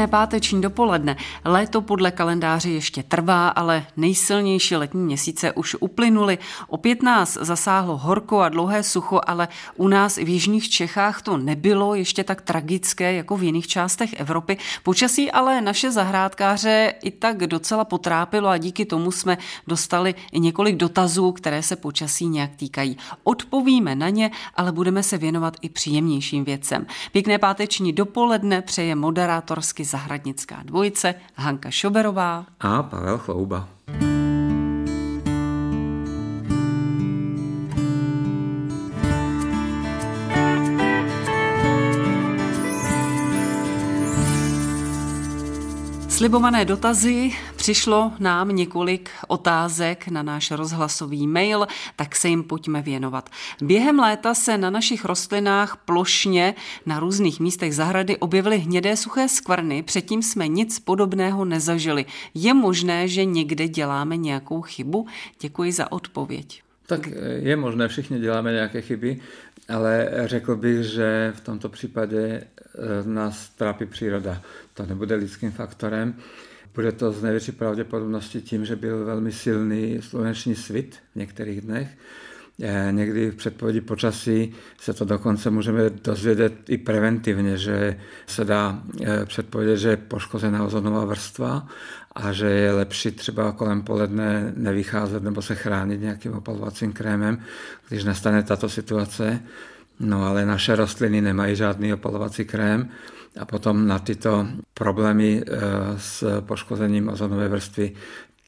Pěkné páteční dopoledne. Léto podle kalendáře ještě trvá, ale nejsilnější letní měsíce už uplynuly. Opět nás zasáhlo horko a dlouhé sucho, ale u nás v jižních Čechách to nebylo ještě tak tragické jako v jiných částech Evropy. Počasí ale naše zahrádkáře i tak docela potrápilo a díky tomu jsme dostali i několik dotazů, které se počasí nějak týkají. Odpovíme na ně, ale budeme se věnovat i příjemnějším věcem. Pěkné páteční dopoledne přeje moderátor Česky zahradnická dvojice Hanka Šoberová a Pavel Chlouba. Slibované dotazy, přišlo nám několik otázek na náš rozhlasový mail, tak se jim pojďme věnovat. Během léta se na našich rostlinách plošně na různých místech zahrady objevily hnědé suché skvrny, předtím jsme nic podobného nezažili. Je možné, že někde děláme nějakou chybu? Děkuji za odpověď. Tak je možné, všichni děláme nějaké chyby, ale řekl bych, že v tomto případě e, nás trápí příroda. To nebude lidským faktorem. Bude to z největší pravděpodobnosti tím, že byl velmi silný sluneční svit v některých dnech. E, někdy v předpovědi počasí se to dokonce můžeme dozvědět i preventivně, že se dá e, předpovědět, že je poškozená ozonová vrstva a že je lepší třeba kolem poledne nevycházet nebo se chránit nějakým opalovacím krémem, když nastane tato situace. No ale naše rostliny nemají žádný opalovací krém a potom na tyto problémy eh, s poškozením ozonové vrstvy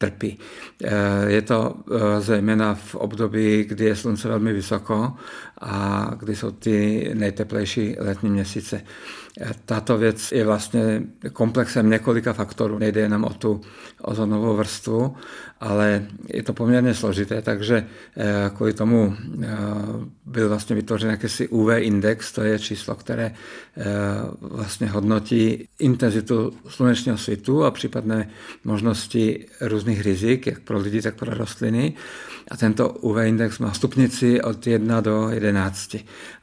trpí. Eh, je to eh, zejména v období, kdy je slunce velmi vysoko a kdy jsou ty nejteplejší letní měsíce. Tato věc je vlastně komplexem několika faktorů. Nejde jenom o tu ozonovou vrstvu, ale je to poměrně složité, takže eh, kvůli tomu eh, byl vlastně vytvořen jakýsi UV index, to je číslo, které eh, vlastně hodnotí intenzitu slunečního světu a případné možnosti různých rizik, jak pro lidi, tak pro rostliny. A tento UV index má stupnici od 1 do 11.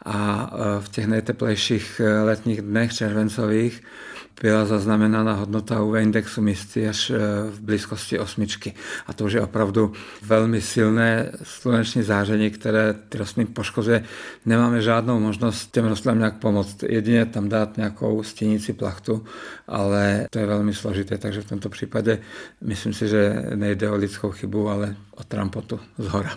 A v těch nejteplejších letních dnech červencových byla zaznamenána hodnota UV indexu misty až v blízkosti osmičky. A to už je opravdu velmi silné sluneční záření, které ty rostliny poškozuje. Nemáme žádnou možnost těm rostlinám nějak pomoct. Jedině tam dát nějakou stěnící plachtu, ale to je velmi složité, takže v tomto případě myslím si, že nejde o lidskou chybu, ale o trampotu z hora.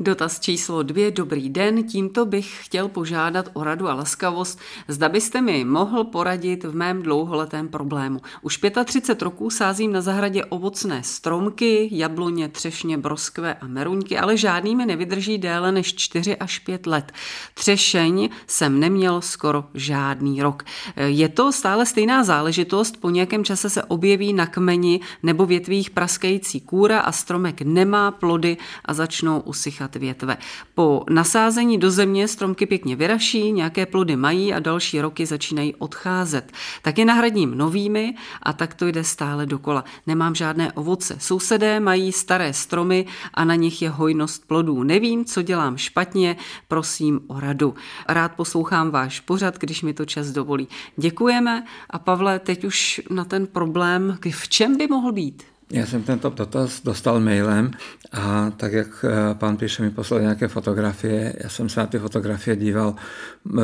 Dotaz číslo dvě. Dobrý den. Tímto bych chtěl požádat o radu a laskavost. Zda byste mi mohl poradit v mém dlouholetém problému. Už 35 roků sázím na zahradě ovocné stromky, jabloně, třešně, broskve a meruňky, ale žádný mi nevydrží déle než 4 až 5 let. Třešeň jsem neměl skoro žádný rok. Je to stále stejná záležitost, po nějakém čase se objeví na kmeni nebo větvích praskající kůra a stromek nemá plody a začnou usychat větve. Po nasázení do země stromky pěkně vyraší, nějaké plody mají a další roky začínají odcházet. Tak je nahradím novými a tak to jde stále dokola. Nemám žádné ovoce. Sousedé mají staré stromy a na nich je hojnost plodů. Nevím, co dělám špatně, prosím o radu. Rád poslouchám váš pořad, když mi to čas dovolí. Děkujeme a Pavle, teď už na ten problém, v čem by mohl být? Já jsem tento dotaz dostal mailem a tak, jak eh, pan píše, mi poslal nějaké fotografie, já jsem se na ty fotografie díval.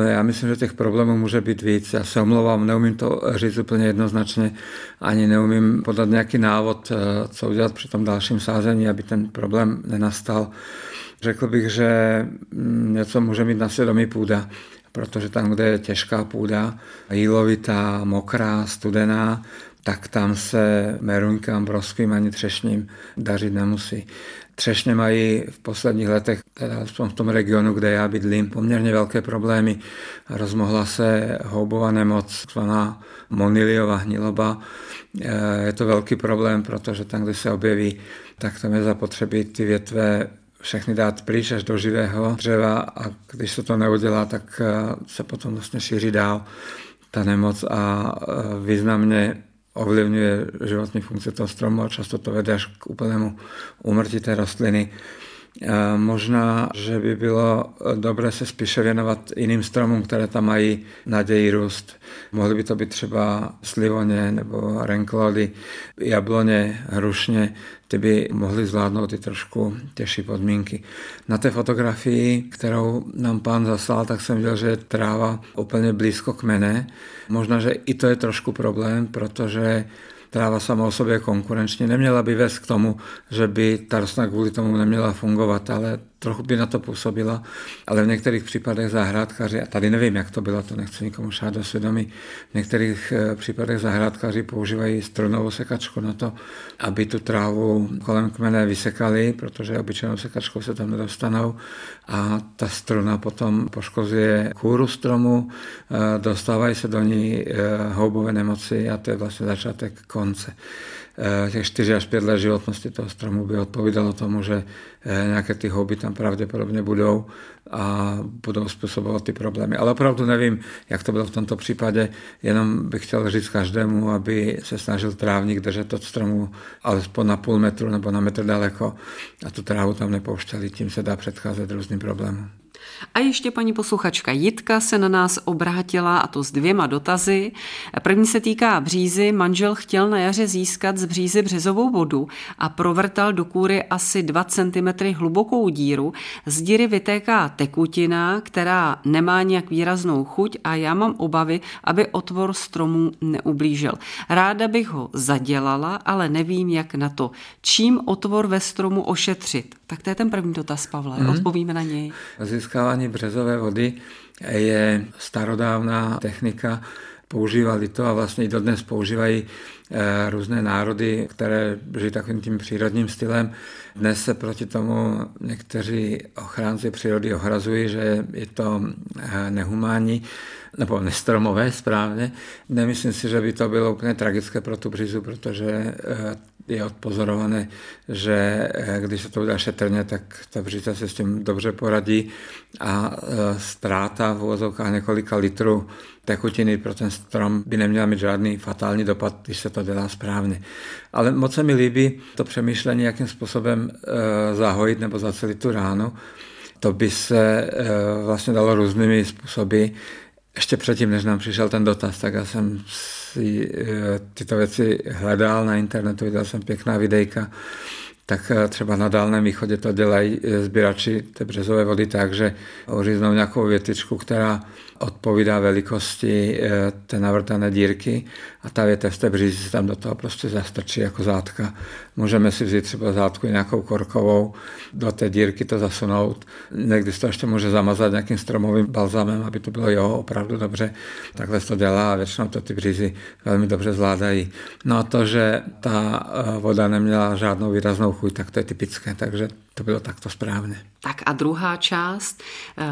Já myslím, že těch problémů může být víc. Já se omlouvám, neumím to říct úplně jednoznačně, ani neumím podat nějaký návod, eh, co udělat při tom dalším sázení, aby ten problém nenastal. Řekl bych, že mm, něco může mít na svědomí půda, protože tam, kde je těžká půda, jílovitá, mokrá, studená, tak tam se meruňkám, broskvím ani třešním dařit nemusí. Třešně mají v posledních letech, teda v tom regionu, kde já bydlím, poměrně velké problémy. Rozmohla se houbová nemoc, zvaná moniliová hniloba. Je to velký problém, protože tam, kde se objeví, tak tam je zapotřebí ty větve všechny dát pryč až do živého dřeva a když se to neudělá, tak se potom vlastně šíří dál. ta nemoc a významně ovlivňuje životní funkce toho stromu a často to vede až k úplnému úmrtí té rostliny. Možná, že by bylo dobré se spíše věnovat jiným stromům, které tam mají naději růst. Mohly by to být třeba slivoně nebo renklody, jabloně, hrušně, ty by mohly zvládnout i trošku těžší podmínky. Na té fotografii, kterou nám pán zaslal, tak jsem viděl, že je tráva úplně blízko kmene. Možná, že i to je trošku problém, protože tráva sama o sobě konkurenčně. Neměla by vést k tomu, že by ta rostlina kvůli tomu neměla fungovat, ale trochu by na to působila, ale v některých případech zahrádkaři, a tady nevím, jak to bylo, to nechci nikomu šát do svědomí, v některých eh, případech zahrádkaři používají strunovou sekačku na to, aby tu trávu kolem kmene vysekali, protože obyčejnou sekačkou se tam nedostanou a ta struna potom poškozuje kůru stromu, eh, dostávají se do ní eh, houbové nemoci a to je vlastně začátek konce. Eh, těch 4 až 5 let životnosti toho stromu by odpovídalo tomu, že eh, nějaké ty houby tam pravděpodobně budou a budou způsobovat ty problémy. Ale opravdu nevím, jak to bylo v tomto případě, jenom bych chtěl říct každému, aby se snažil trávník držet od stromu alespoň na půl metru nebo na metr daleko a tu trávu tam nepouštěli, tím se dá předcházet různým problémům. A ještě paní posluchačka Jitka se na nás obrátila a to s dvěma dotazy. První se týká břízy. Manžel chtěl na jaře získat z břízy březovou vodu a provrtal do kůry asi 2 cm hlubokou díru. Z díry vytéká tekutina, která nemá nějak výraznou chuť a já mám obavy, aby otvor stromů neublížil. Ráda bych ho zadělala, ale nevím, jak na to. Čím otvor ve stromu ošetřit? Tak to je ten první dotaz, Pavle. Mm-hmm. Odpovíme na něj. Získávání březové vody je starodávná technika. Používali to a vlastně i dodnes používají eh, různé národy, které žijí takovým tím přírodním stylem. Dnes se proti tomu někteří ochránci přírody ohrazují, že je to eh, nehumánní nebo nestromové správně. Nemyslím si, že by to bylo úplně tragické pro tu břizu, protože eh, je odpozorované, že eh, když se to udělá šetrně, tak ta břiza se s tím dobře poradí a eh, ztráta v uvozovkách několika litrů tekutiny pro ten strom by neměla mít žádný fatální dopad, když se to dělá správně. Ale moc se mi líbí to přemýšlení, jakým způsobem zahojit nebo zacelit tu ránu. To by se vlastně dalo různými způsoby. Ještě předtím, než nám přišel ten dotaz, tak já jsem si eh, tyto věci hledal na internetu, viděl jsem pěkná videjka, tak eh, třeba na Dálném východě to dělají eh, sběrači té březové vody tak, že oříznou nějakou větičku, která odpovídá velikosti eh, té navrtané dírky a ta větev té břízy se tam do toho prostě zastrčí jako zátka. Můžeme si vzít třeba zátku nějakou korkovou, do té dírky to zasunout. Někdy se to ještě může zamazat nějakým stromovým balzamem, aby to bylo jo, opravdu dobře. Takhle se to dělá a většinou to ty břízy velmi dobře zvládají. No a to, že ta eh, voda neměla žádnou výraznou chuť, tak to je typické, takže to bylo takto správně. Tak a druhá část e,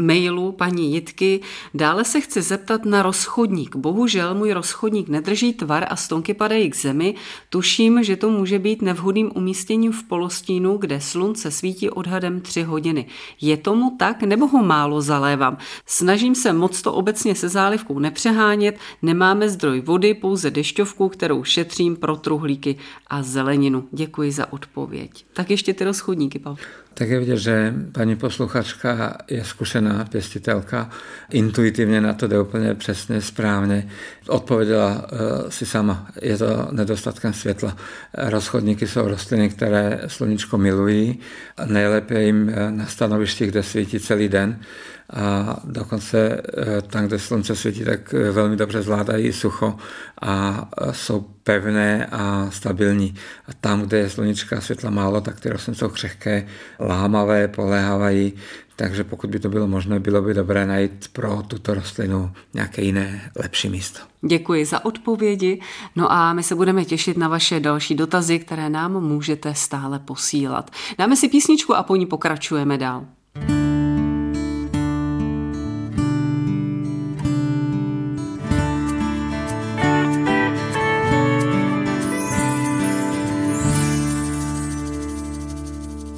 mailu paní Jitky. Dále se chci zeptat na rozchodník. Bohužel můj rozchodník nedrží tvar a stonky padají k zemi. Tuším, že to může být nevhodným umístěním v polostínu, kde slunce svítí odhadem 3 hodiny. Je tomu tak, nebo ho málo zalévám? Snažím se moc to obecně se zálivkou nepřehánět. Nemáme zdroj vody, pouze dešťovku, kterou šetřím pro truhlíky a zeleninu. Děkuji za odpověď. Tak ještě ty rozchodníky, Pavel. Tak je vidět, že paní posluchačka je zkušená pěstitelka, intuitivně na to jde úplně přesně, správně. Odpověděla uh, si sama, je to nedostatkem světla. Rozchodníky jsou rostliny, které sluníčko milují, nejlépe jim eh, na stanovišti, kde svítí celý den a dokonce eh, tam, kde slunce svítí, tak eh, velmi dobře zvládají sucho a eh, jsou pevné a stabilní. A tam, kde je sluníčka světla málo, tak ty rostliny jsou křehké, lámavé, poléhávají, takže pokud by to bylo možné, bylo by dobré najít pro tuto rostlinu nějaké jiné, lepší místo. Děkuji za odpovědi. No a my se budeme těšit na vaše další dotazy, které nám můžete stále posílat. Dáme si písničku a po ní pokračujeme dál.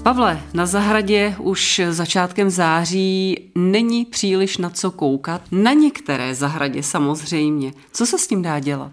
Pavle, na zahradě už začátkem září není příliš na co koukat. Na některé zahradě samozřejmě. Co se s tím dá dělat?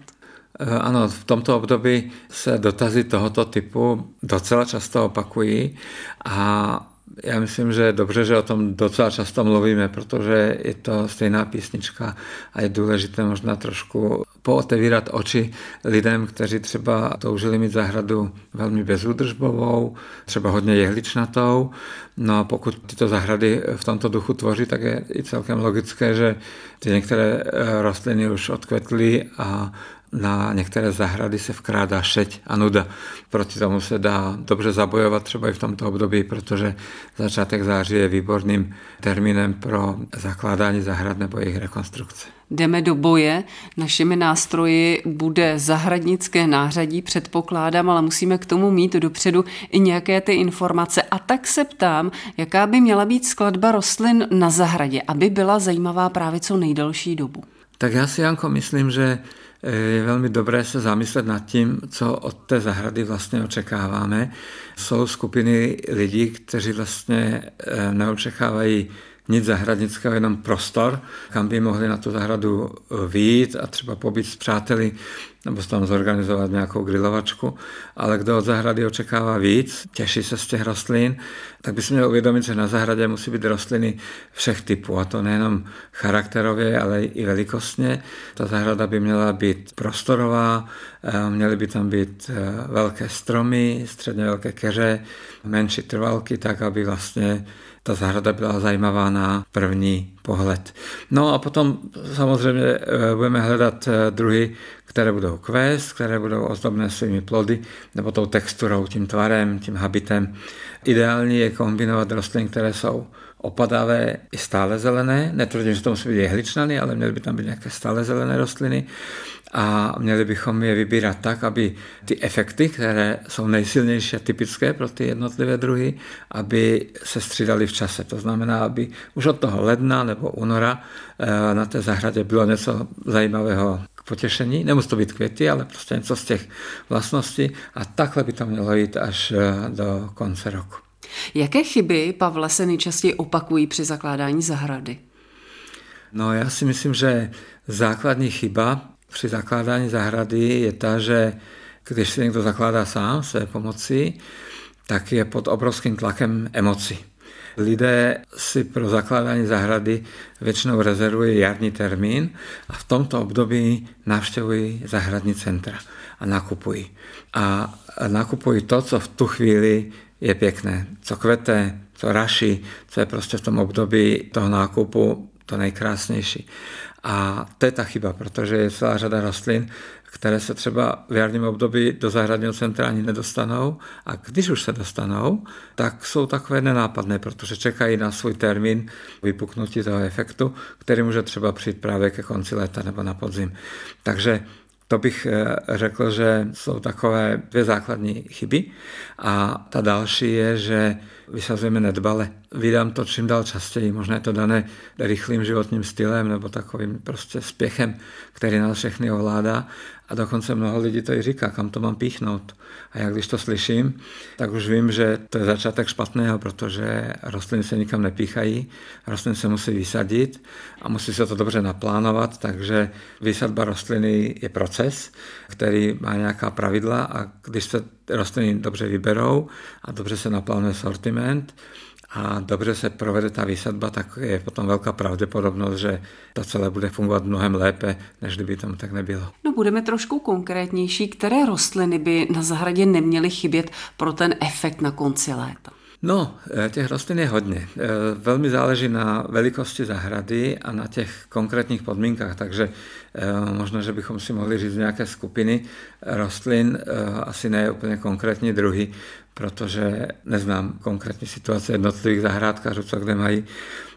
Eh, ano, v tomto období se dotazy tohoto typu docela často opakují a já myslím, že je dobře, že o tom docela často mluvíme, protože je to stejná písnička a je důležité možná trošku pootevírat oči lidem, kteří třeba toužili mít zahradu velmi bezúdržbovou, třeba hodně jehličnatou. No a pokud tyto zahrady v tomto duchu tvoří, tak je i celkem logické, že ty některé eh, rostliny už odkvetly a na některé zahrady se vkrádá šeť a nuda. Proti tomu se dá dobře zabojovat třeba i v tomto období, protože začátek září je výborným termínem pro zakládání zahrad nebo jejich rekonstrukce. Jdeme do boje. Našimi nástroji bude zahradnické nářadí, předpokládám, ale musíme k tomu mít dopředu i nějaké ty informace. A tak se ptám, jaká by měla být skladba rostlin na zahradě, aby byla zajímavá právě co nejdelší dobu. Tak já si, Janko, myslím, že je velmi dobré se zamyslet nad tím, co od té zahrady vlastně očekáváme. Jsou skupiny lidí, kteří vlastně eh, neočekávají nic zahradnického, jenom prostor, kam by mohli na tu zahradu eh, vyjít a třeba pobyt s přáteli nebo tam zorganizovat nějakou grilovačku, ale kdo od zahrady očekává víc, těší se z těch rostlin, tak by si měl uvědomit, že na zahradě musí být rostliny všech typů, a to nejenom charakterově, ale i velikostně. Ta zahrada by měla být prostorová, eh, měly by tam být eh, velké stromy, středně velké keře, menší trvalky, tak aby vlastně ta zahrada byla zajímavá na první pohled. No a potom samozřejmě eh, budeme hledat eh, druhy, které budou kvést, které budou ozdobné svými plody nebo tou texturou, tím tvarem, tím habitem. Ideální je kombinovat rostliny, které jsou opadavé i stále zelené. Netvrdím, že to musí být jehličnany, ale měly by tam být nějaké stále zelené rostliny a měli bychom je vybírat tak, aby ty efekty, které jsou nejsilnější a typické pro ty jednotlivé druhy, aby se střídaly v čase. To znamená, aby už od toho ledna nebo února eh, na té zahradě bylo něco zajímavého k potěšení. Nemusí to být květy, ale prostě něco z těch vlastností a takhle by to mělo jít až eh, do konce roku. Jaké chyby, Pavle, se nejčastěji opakují při zakládání zahrady? No já si myslím, že základní chyba při zakládání zahrady je ta, že když si někdo zakládá sám své pomoci, tak je pod obrovským tlakem emocí. Lidé si pro zakládání zahrady většinou rezervují jarní termín a v tomto období navštěvují zahradní centra a nakupují. A nakupují to, co v tu chvíli je pěkné, co kvete, co raší, co je prostě v tom období toho nákupu to nejkrásnější. A to je ta chyba, protože je celá řada rostlin, které se třeba v jarním období do zahradního centra ani nedostanou a když už se dostanou, tak jsou takové nenápadné, protože čekají na svůj termín vypuknutí toho efektu, který může třeba přijít právě ke konci léta nebo na podzim. Takže to bych eh, řekl, že jsou takové dvě základní chyby. A ta další je, že vysazujeme nedbale. Vydám to čím dál častěji, možná je to dané rychlým životním stylem nebo takovým prostě spěchem, který nás všechny ovládá a dokonce mnoho lidí to i říká, kam to mám píchnout. A já když to slyším, tak už vím, že to je začátek špatného, protože rostliny se nikam nepíchají, rostliny se musí vysadit a musí se to dobře naplánovat, takže vysadba rostliny je proces, který má nějaká pravidla a když se rostliny dobře vyberou a dobře se naplánuje sortiment, a dobře se provede ta výsadba, tak je potom velká pravděpodobnost, že to celé bude fungovat mnohem lépe, než kdyby tomu tak nebylo. No budeme trošku konkrétnější. Které rostliny by na zahradě neměly chybět pro ten efekt na konci léta? No, eh, těch rostlin je hodně. Eh, velmi záleží na velikosti zahrady a na těch konkrétních podmínkách, takže eh, možná, že bychom si mohli říct nějaké skupiny rostlin, asi ne úplně konkrétní druhy, protože neznám konkrétní situace jednotlivých zahrádkářů, co kde mají,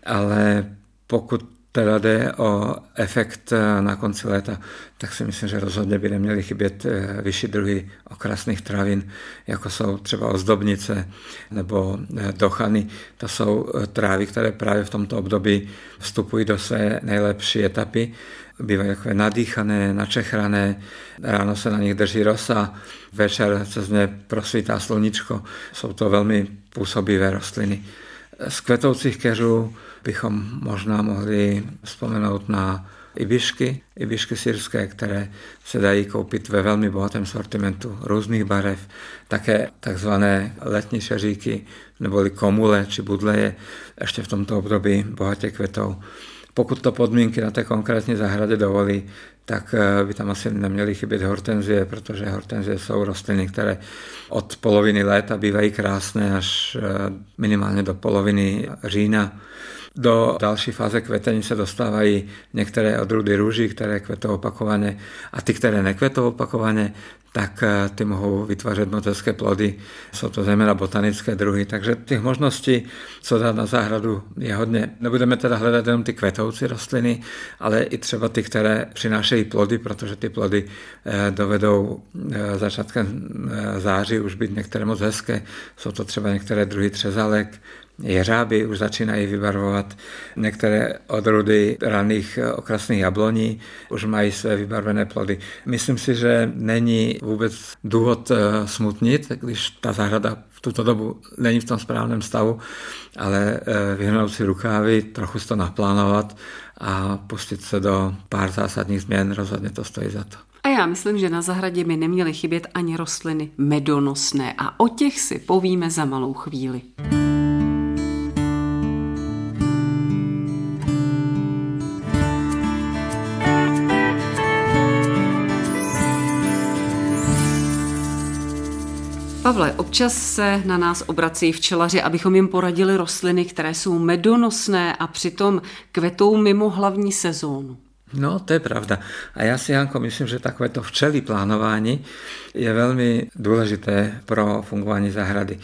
ale pokud teda jde o efekt na konci léta, tak si myslím, že rozhodně by neměly chybět eh, vyšší druhy okrasných travin, jako jsou třeba ozdobnice nebo eh, dochany. To jsou eh, trávy, které právě v tomto období vstupují do své nejlepší etapy. Bývají takové nadýchané, načechrané, ráno se na nich drží rosa, večer se z ně prosvítá sluníčko. Jsou to velmi působivé rostliny. Z kvetoucích keřů bychom možná mohli vzpomenout na ibišky, ibišky syrské, které se dají koupit ve velmi bohatém sortimentu různých barev, také takzvané letní šeříky, neboli komule či budleje, ještě v tomto období bohatě kvetou. Pokud to podmínky na té konkrétní zahradě dovolí, tak eh, by tam asi neměly chybět hortenzie, protože hortenzie jsou rostliny, které od poloviny léta bývají krásné až eh, minimálně do poloviny října. Do další fáze kvetení se dostávají některé odrůdy růží, které kvetou opakovaně a ty, které nekvetou opakovaně, tak eh, ty mohou vytvářet motelské plody. Jsou to zejména botanické druhy, takže těch možností, co dát na zahradu, je hodně. Nebudeme teda hledat jenom ty kvetoucí rostliny, ale i třeba ty, které přinášejí plody, protože ty plody eh, dovedou eh, začátkem září už být některé moc hezké. Jsou to třeba některé druhy třezalek, jeřáby už začínají vybarvovat. Některé odrody raných okrasných jabloní už mají své vybarvené plody. Myslím si, že není vůbec důvod eh, smutnit, když ta zahrada v tuto dobu není v tom správném stavu, ale eh, vyhnout si rukávy, trochu to naplánovat a pustit se do pár zásadních změn, rozhodně to stojí za to. A já myslím, že na zahradě by neměly chybět ani rostliny medonosné a o těch si povíme za malou chvíli. Pavle, občas se na nás obrací včelaři, abychom jim poradili rostliny, které jsou medonosné a přitom kvetou mimo hlavní sezónu. No, to je pravda. A já si, Janko, myslím, že takovéto včely plánování je velmi důležité pro fungování zahrady.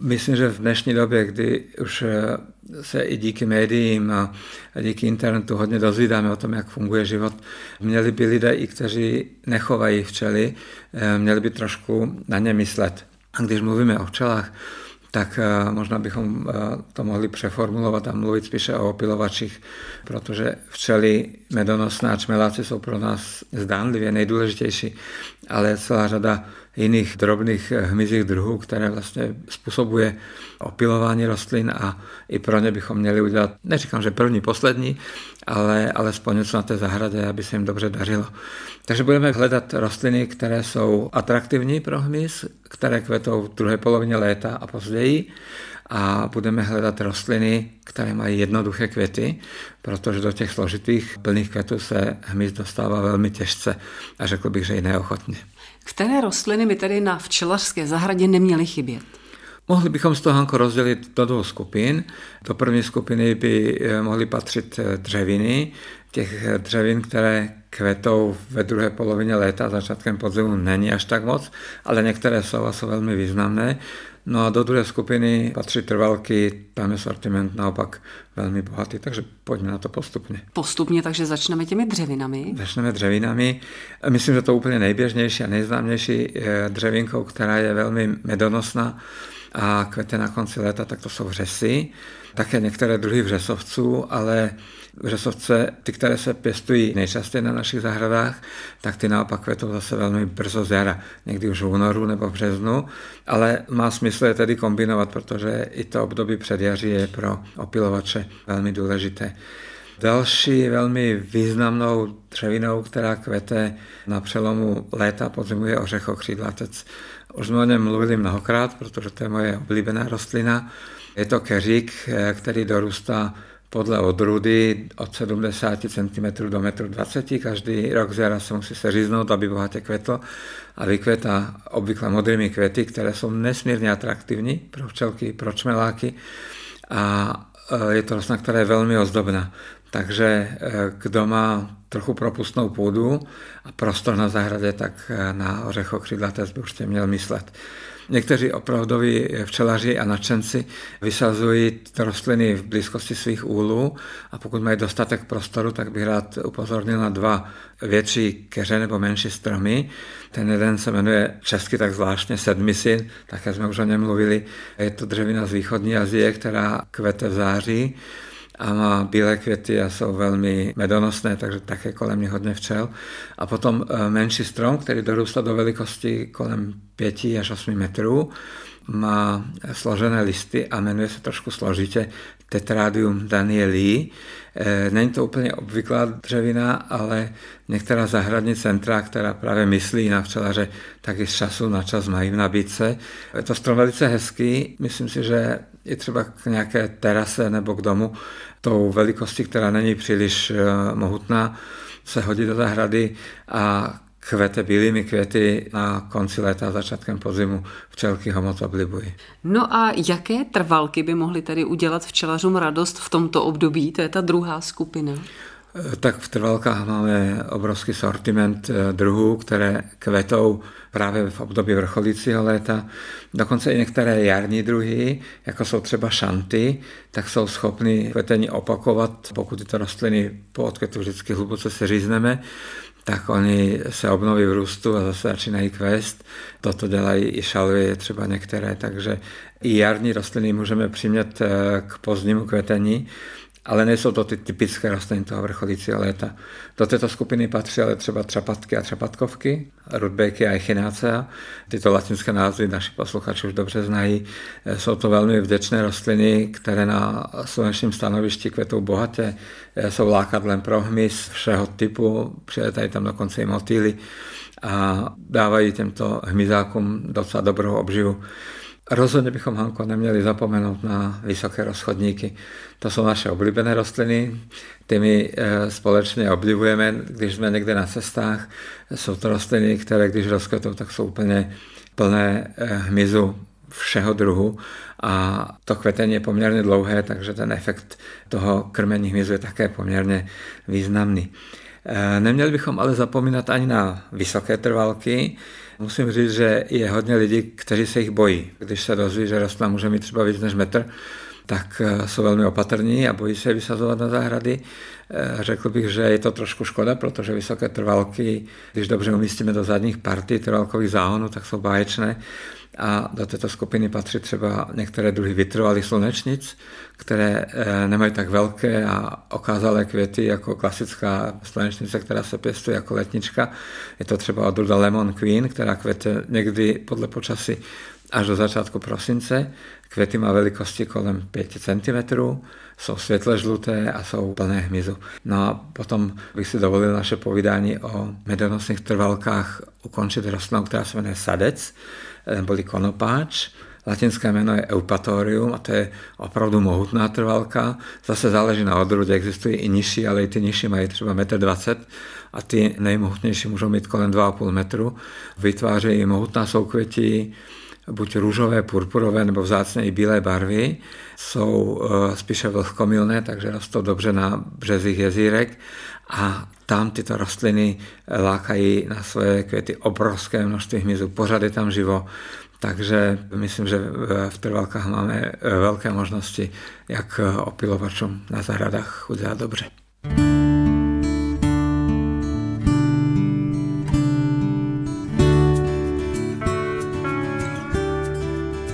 Myslím, že v dnešní době, kdy už eh, se i díky médiím a díky internetu hodně dozvídáme o tom, jak funguje život, měli by lidé, i kteří nechovají včely, eh, měli by trošku na ně myslet. A když mluvíme o včelách, tak eh, možná bychom eh, to mohli přeformulovat a mluvit spíše o opilovačích, protože včely medonosné a čmeláci jsou pro nás zdánlivě nejdůležitější, ale celá řada jiných drobných hmyzích druhů, které vlastně způsobuje opilování rostlin a i pro ně bychom měli udělat, neříkám, že první, poslední, ale alespoň něco na té zahradě, aby se jim dobře dařilo. Takže budeme hledat rostliny, které jsou atraktivní pro hmyz, které kvetou v druhé polovině léta a později a budeme hledat rostliny, které mají jednoduché květy, protože do těch složitých plných květů se hmyz dostává velmi těžce a řekl bych, že i neochotně. Které rostliny by tedy na včelařské zahradě neměly chybět? Mohli bychom z toho Hanko rozdělit do dvou skupin. Do první skupiny by eh, mohly patřit eh, dřeviny. Těch eh, dřevin, které kvetou ve druhé polovině léta, začátkem podzimu není až tak moc, ale některé jsou a jsou velmi významné. No a do druhé skupiny patří trvalky, tam je sortiment naopak velmi bohatý, takže pojďme na to postupně. Postupně, takže začneme těmi dřevinami? Začneme dřevinami. Myslím, že to úplně nejběžnější a nejznámější dřevinkou, která je velmi medonosná, a kvete na konci léta, tak to jsou vřesy, také některé druhy vřesovců, ale vřesovce, ty, které se pěstují nejčastěji na našich zahradách, tak ty naopak kvetou zase velmi brzo z jara, někdy už v únoru nebo v březnu, ale má smysl je tedy kombinovat, protože i to období předjaří je pro opilovače velmi důležité. Další velmi významnou dřevinou, která kvete na přelomu léta podzimu je ořechokřídlatec. Už jsme o něm mluvili mnohokrát, protože to je moje oblíbená rostlina. Je to keřík, eh, který dorůstá podle odrůdy od 70 cm do 1,20 m. Každý rok z jara se musí seříznout, aby bohatě kvetl a vykvětá obvykle modrými květy, které jsou nesmírně atraktivní pro včelky, pro čmeláky a eh, je to rostlina, která je velmi ozdobná. Takže eh, kdo má trochu propustnou půdu a prostor na zahradě, tak eh, na ořechokřídlaté by určitě měl myslet. Někteří opravdoví včelaři a nadšenci vysazují rostliny v blízkosti svých úlů a pokud mají dostatek prostoru, tak bych rád upozornil na dva větší keře nebo menší stromy. Ten jeden se jmenuje česky tak zvláštně sedmisin, také jsme už o něm mluvili. Je to dřevina z východní Azie, která kvete v září a bílé květy a jsou velmi medonosné, takže také kolem je hodně včel. A potom eh, menší strom, který dorůstá do velikosti kolem 5 až 8 metrů, má složené listy a jmenuje se trošku složitě Tetradium danieli. Eh, není to úplně obvyklá dřevina, ale některá zahradní centra, která právě myslí na včelaře, taky z času na čas mají v nabídce. Je to strom velice hezký, myslím si, že i třeba k nějaké terase nebo k domu tou velikostí, která není příliš eh, mohutná, se hodí do zahrady a kvete bílými květy na konci léta a začátkem podzimu včelky ho moc oblibují. No a jaké trvalky by mohly tedy udělat včelařům radost v tomto období? To je ta druhá skupina. Tak v trvalkách máme obrovský sortiment eh, druhů, které kvetou právě v období vrcholícího léta. Dokonce i některé jarní druhy, jako jsou třeba šanty, tak jsou schopny kvetení opakovat, pokud tyto rostliny po odkvětu vždycky hluboce se řízneme, tak oni se obnoví v růstu a zase začínají kvést. Toto dělají i šalvy třeba některé, takže i jarní rostliny můžeme přimět eh, k pozdnímu kvetení ale nejsou to ty typické rostliny toho vrcholícího léta. Do této skupiny patří ale třeba třapatky a třapatkovky, rudbejky a echinacea. Tyto latinské názvy naši posluchači už dobře znají. Jsou to velmi vděčné rostliny, které na slunečním stanovišti kvetou bohatě, jsou lákadlem pro hmyz všeho typu, přiletají tam dokonce i motýly a dávají těmto hmyzákům docela dobrou obživu. Rozhodně bychom, Hanko, neměli zapomenout na vysoké rozchodníky. To jsou naše oblíbené rostliny, ty my eh, společně oblivujeme, když jsme někde na cestách. Jsou to rostliny, které když rozkvetou, tak jsou úplně plné eh, hmyzu všeho druhu a to kvetení je poměrně dlouhé, takže ten efekt toho krmení hmyzu je také poměrně významný. Eh, neměli bychom ale zapomínat ani na vysoké trvalky, Musím říct, že je hodně lidí, kteří se jich bojí. Když se dozví, že rostlina může mít třeba víc než metr, tak eh, jsou velmi opatrní a bojí se vysazovat na zahrady. Eh, řekl bych, že je to trošku škoda, protože vysoké trvalky, když dobře umístíme do zadních partí trvalkových záhonů, tak jsou báječné a do této skupiny patří třeba některé druhy vytrvalých slunečnic, které eh, nemají tak velké a okázalé květy jako klasická slunečnice, která se pěstuje jako letnička. Je to třeba odrůda Lemon Queen, která kvete někdy podle počasí až do začátku prosince. Květy má velikosti kolem 5 cm, jsou světle žluté a jsou plné hmyzu. No a potom bych si dovolil naše povídání o medonosných trvalkách ukončit rostlinou, která se jmenuje sadec neboli konopáč. Latinské jméno je eupatorium a to je opravdu mohutná trvalka. Zase záleží na odrůdě, existují i nižší, ale i ty nižší mají třeba 1,20 m a ty nejmohutnější můžou mít kolem 2,5 metru. Vytvářejí mohutná soukvětí, buď růžové, purpurové nebo vzácně i bílé barvy. Jsou eh, spíše vlhkomilné, takže rostou dobře na březích jezírek a tam tyto rostliny lákají na svoje květy obrovské množství hmyzu, pořád je tam živo, takže myslím, že v trvalkách máme velké možnosti, jak opilovačům na zahradách udělat dobře.